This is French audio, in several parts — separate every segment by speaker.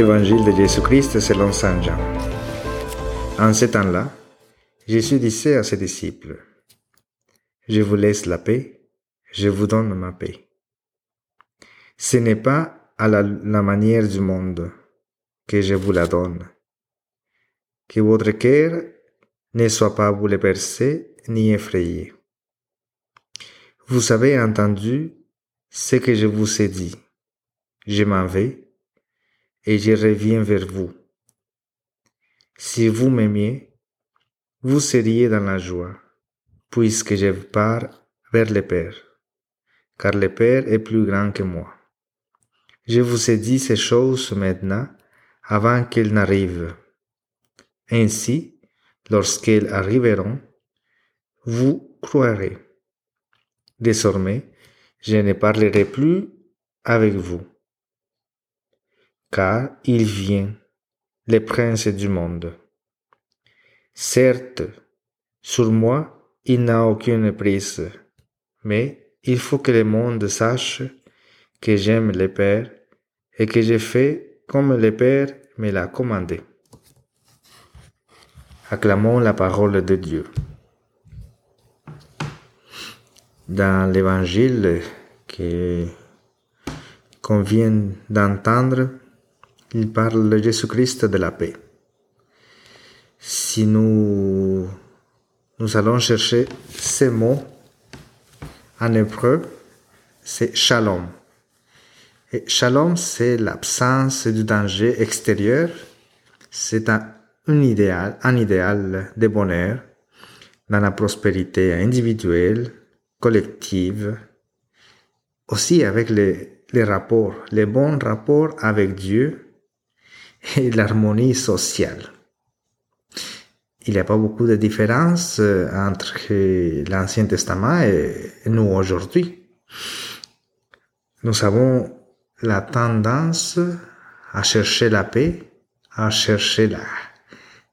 Speaker 1: Évangile de Jésus-Christ selon Saint Jean. En ce temps-là, Jésus disait à ses disciples, Je vous laisse la paix, je vous donne ma paix. Ce n'est pas à la, la manière du monde que je vous la donne. Que votre cœur ne soit pas bouleversé ni effrayé. Vous avez entendu ce que je vous ai dit. Je m'en vais et je reviens vers vous. Si vous m'aimiez, vous seriez dans la joie, puisque je pars vers le Père, car le Père est plus grand que moi. Je vous ai dit ces choses maintenant avant qu'elles n'arrivent. Ainsi, lorsqu'elles arriveront, vous croirez. Désormais, je ne parlerai plus avec vous, car il vient, le prince du monde. Certes, sur moi, il n'a aucune prise, mais il faut que le monde sache que j'aime le Père et que je fais comme le Père me l'a commandé. Acclamons la parole de Dieu. Dans l'évangile qu'on vient d'entendre, il parle de Jésus-Christ de la paix. Si nous, nous allons chercher ces mots en hébreu, c'est shalom. Et shalom, c'est l'absence du danger extérieur. C'est un, idéal, un idéal de bonheur dans la prospérité individuelle, collective, aussi avec les, les rapports, les bons rapports avec Dieu et l'harmonie sociale. Il n'y a pas beaucoup de différence entre l'Ancien Testament et nous aujourd'hui. Nous avons la tendance à chercher la paix, à chercher la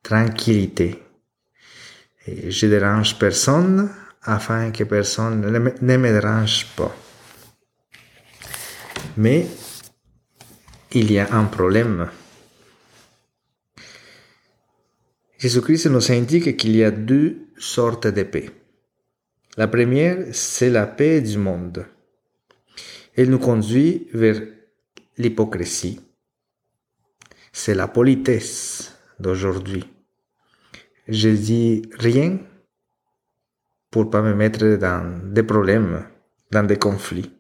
Speaker 1: tranquillité. Et je dérange personne afin que personne ne me dérange pas. Mais il y a un problème. Jésus-Christ nous indique qu'il y a deux sortes de paix. La première, c'est la paix du monde. Elle nous conduit vers l'hypocrisie. C'est la politesse d'aujourd'hui. Je dis rien pour pas me mettre dans des problèmes, dans des conflits.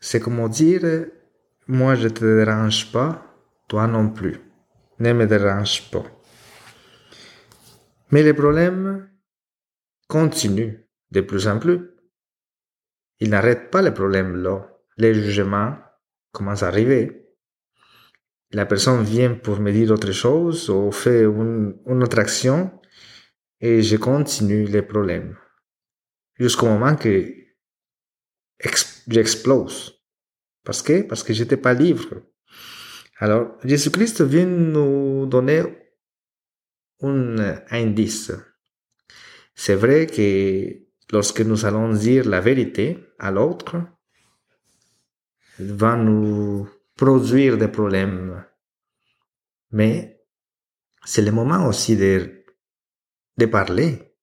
Speaker 1: C'est comme dire, moi je te dérange pas, toi non plus. Ne me dérange pas. Mais les problèmes continuent de plus en plus. Il n'arrête pas les problèmes là. Les jugements commencent à arriver. La personne vient pour me dire autre chose ou fait une, une autre action et je continue les problèmes. Jusqu'au moment que j'explose. Parce que, parce que j'étais pas libre. Alors, Jésus-Christ vient nous donner un indice. C'est vrai que lorsque nous allons dire la vérité à l'autre, va nous produire des problèmes. Mais c'est le moment aussi de, de parler,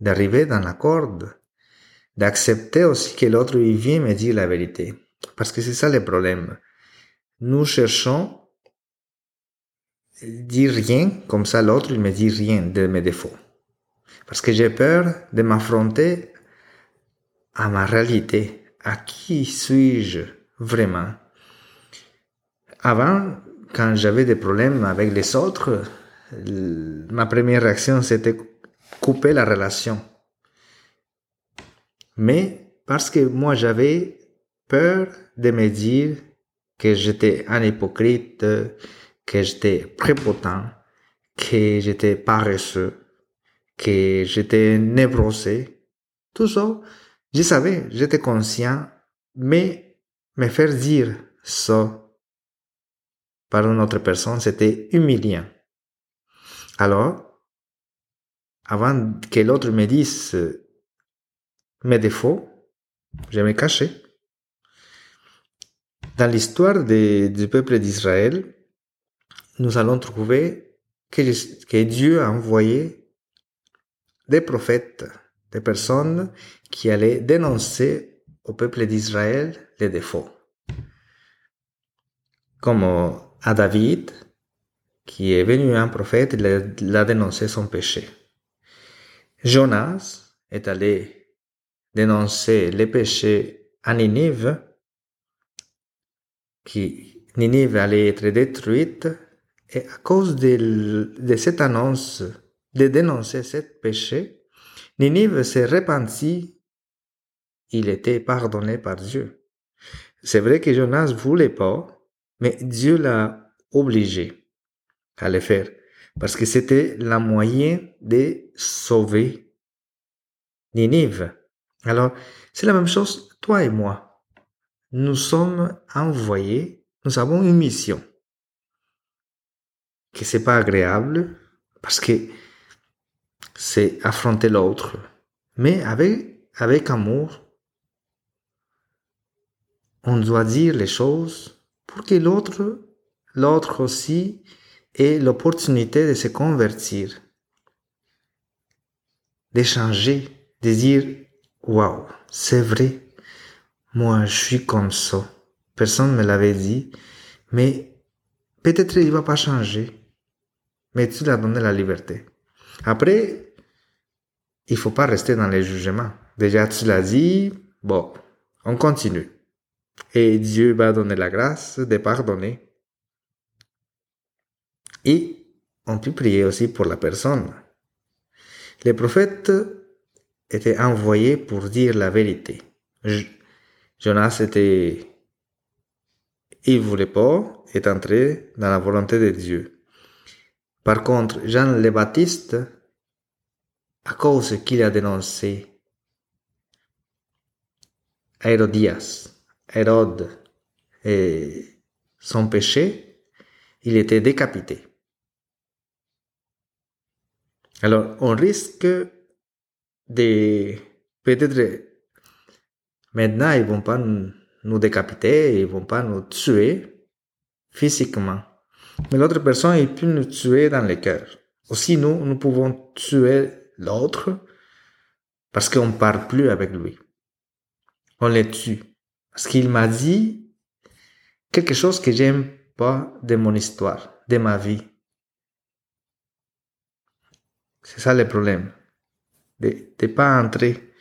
Speaker 1: d'arriver dans l'accord, d'accepter aussi que l'autre vient me dire la vérité. Parce que c'est ça le problème. Nous cherchons dire rien, comme ça l'autre il me dit rien de mes défauts. Parce que j'ai peur de m'affronter à ma réalité. À qui suis-je vraiment? Avant, quand j'avais des problèmes avec les autres, ma première réaction c'était couper la relation. Mais parce que moi j'avais peur de me dire que j'étais un hypocrite, que j'étais prépotent, que j'étais paresseux, que j'étais névrosé. Tout ça, je savais, j'étais conscient, mais me faire dire ça par une autre personne, c'était humiliant. Alors, avant que l'autre me dise mes défauts, je me cachais. Dans l'histoire du peuple d'Israël, nous allons trouver que, Dieu a envoyé des prophètes, des personnes qui allaient dénoncer au peuple d'Israël les défauts. Comme à David, qui est venu un prophète, il a dénoncé son péché. Jonas est allé dénoncer les péchés à Ninive, qui Ninive allait être détruite, et à cause de, de cette annonce de dénoncer ce péché, Ninive s'est repentie, il était pardonné par Dieu. C'est vrai que Jonas voulait pas, mais Dieu l'a obligé à le faire, parce que c'était la moyen de sauver Ninive. Alors, c'est la même chose, toi et moi. Nous sommes envoyés, nous avons une mission. Que c'est pas agréable, parce que c'est affronter l'autre. Mais avec, avec amour, on doit dire les choses pour que l'autre, l'autre aussi, ait l'opportunité de se convertir, d'échanger de dire waouh, c'est vrai, moi je suis comme ça. Personne ne me l'avait dit, mais peut-être il va pas changer. Mais tu lui as donné la liberté. Après, il faut pas rester dans les jugements. Déjà, tu l'as dit, bon, on continue. Et Dieu va donner la grâce de pardonner. Et on peut prier aussi pour la personne. Les prophètes était envoyé pour dire la vérité. Jonas était, il voulait pas, est entré dans la volonté de Dieu. Par contre, Jean le Baptiste, à cause qu'il a dénoncé Hérodias, Hérode et son péché, il était décapité. Alors, on risque de peut-être maintenant ils vont pas nous décapiter, ils vont pas nous tuer physiquement. Mais l'autre personne, il peut nous tuer dans le cœur. Aussi, nous, nous pouvons tuer l'autre parce qu'on parle plus avec lui. On le tue. Parce qu'il m'a dit quelque chose que j'aime pas de mon histoire, de ma vie. C'est ça le problème de pas entrer.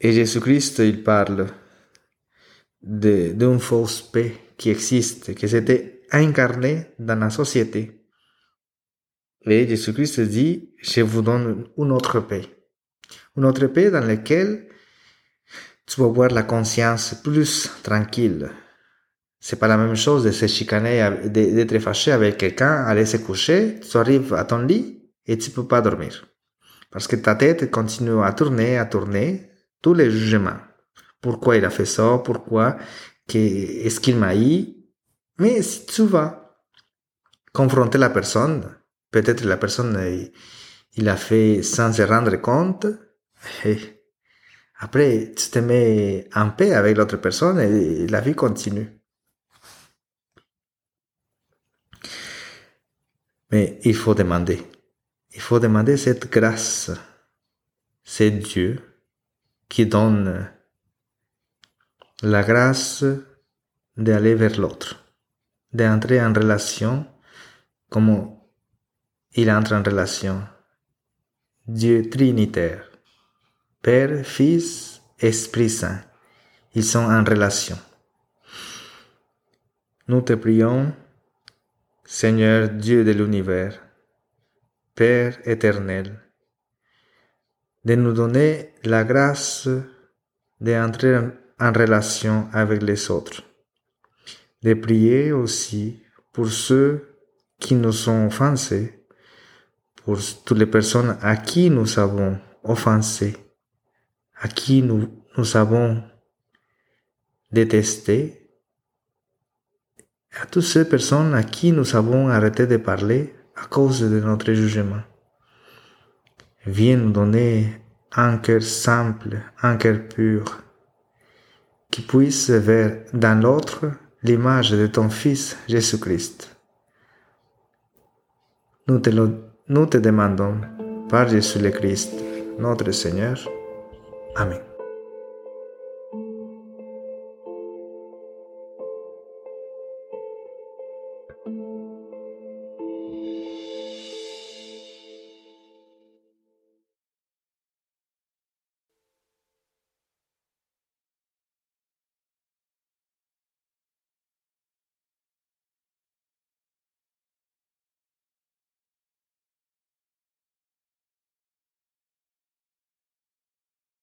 Speaker 1: Et Jésus-Christ, il parle d'une fausse paix qui existe, qui s'était incarnée dans la société. Et Jésus-Christ dit, je vous donne une autre paix. Une autre paix dans laquelle tu vas avoir la conscience plus tranquille. C'est pas la même chose de se chicaner, d'être fâché avec quelqu'un, aller se coucher, tu arrives à ton lit et tu peux pas dormir. Parce que ta tête continue à tourner, à tourner, tous les jugements. Pourquoi il a fait ça? Pourquoi? Est-ce qu'il m'a eu? Mais si tu vas confronter la personne, peut-être la personne, il, a fait sans se rendre compte, et après, tu te mets en paix avec l'autre personne et la vie continue. Mais il faut demander. Il faut demander cette grâce. C'est Dieu qui donne la grâce d'aller vers l'autre, d'entrer en relation comme il entre en relation. Dieu trinitaire, Père, Fils, Esprit Saint, ils sont en relation. Nous te prions, Seigneur Dieu de l'univers, Père éternel, de nous donner la grâce d'entrer en relation avec les autres, de prier aussi pour ceux qui nous ont offensés, pour toutes les personnes à qui nous avons offensé, à qui nous, nous avons détesté, à toutes ces personnes à qui nous avons arrêté de parler à cause de notre jugement. Viens nous donner un cœur simple, un cœur pur, qui puisse vers dans l'autre l'image de ton Fils Jésus-Christ. Nous te, nous te demandons par Jésus le Christ, notre Seigneur. Amen.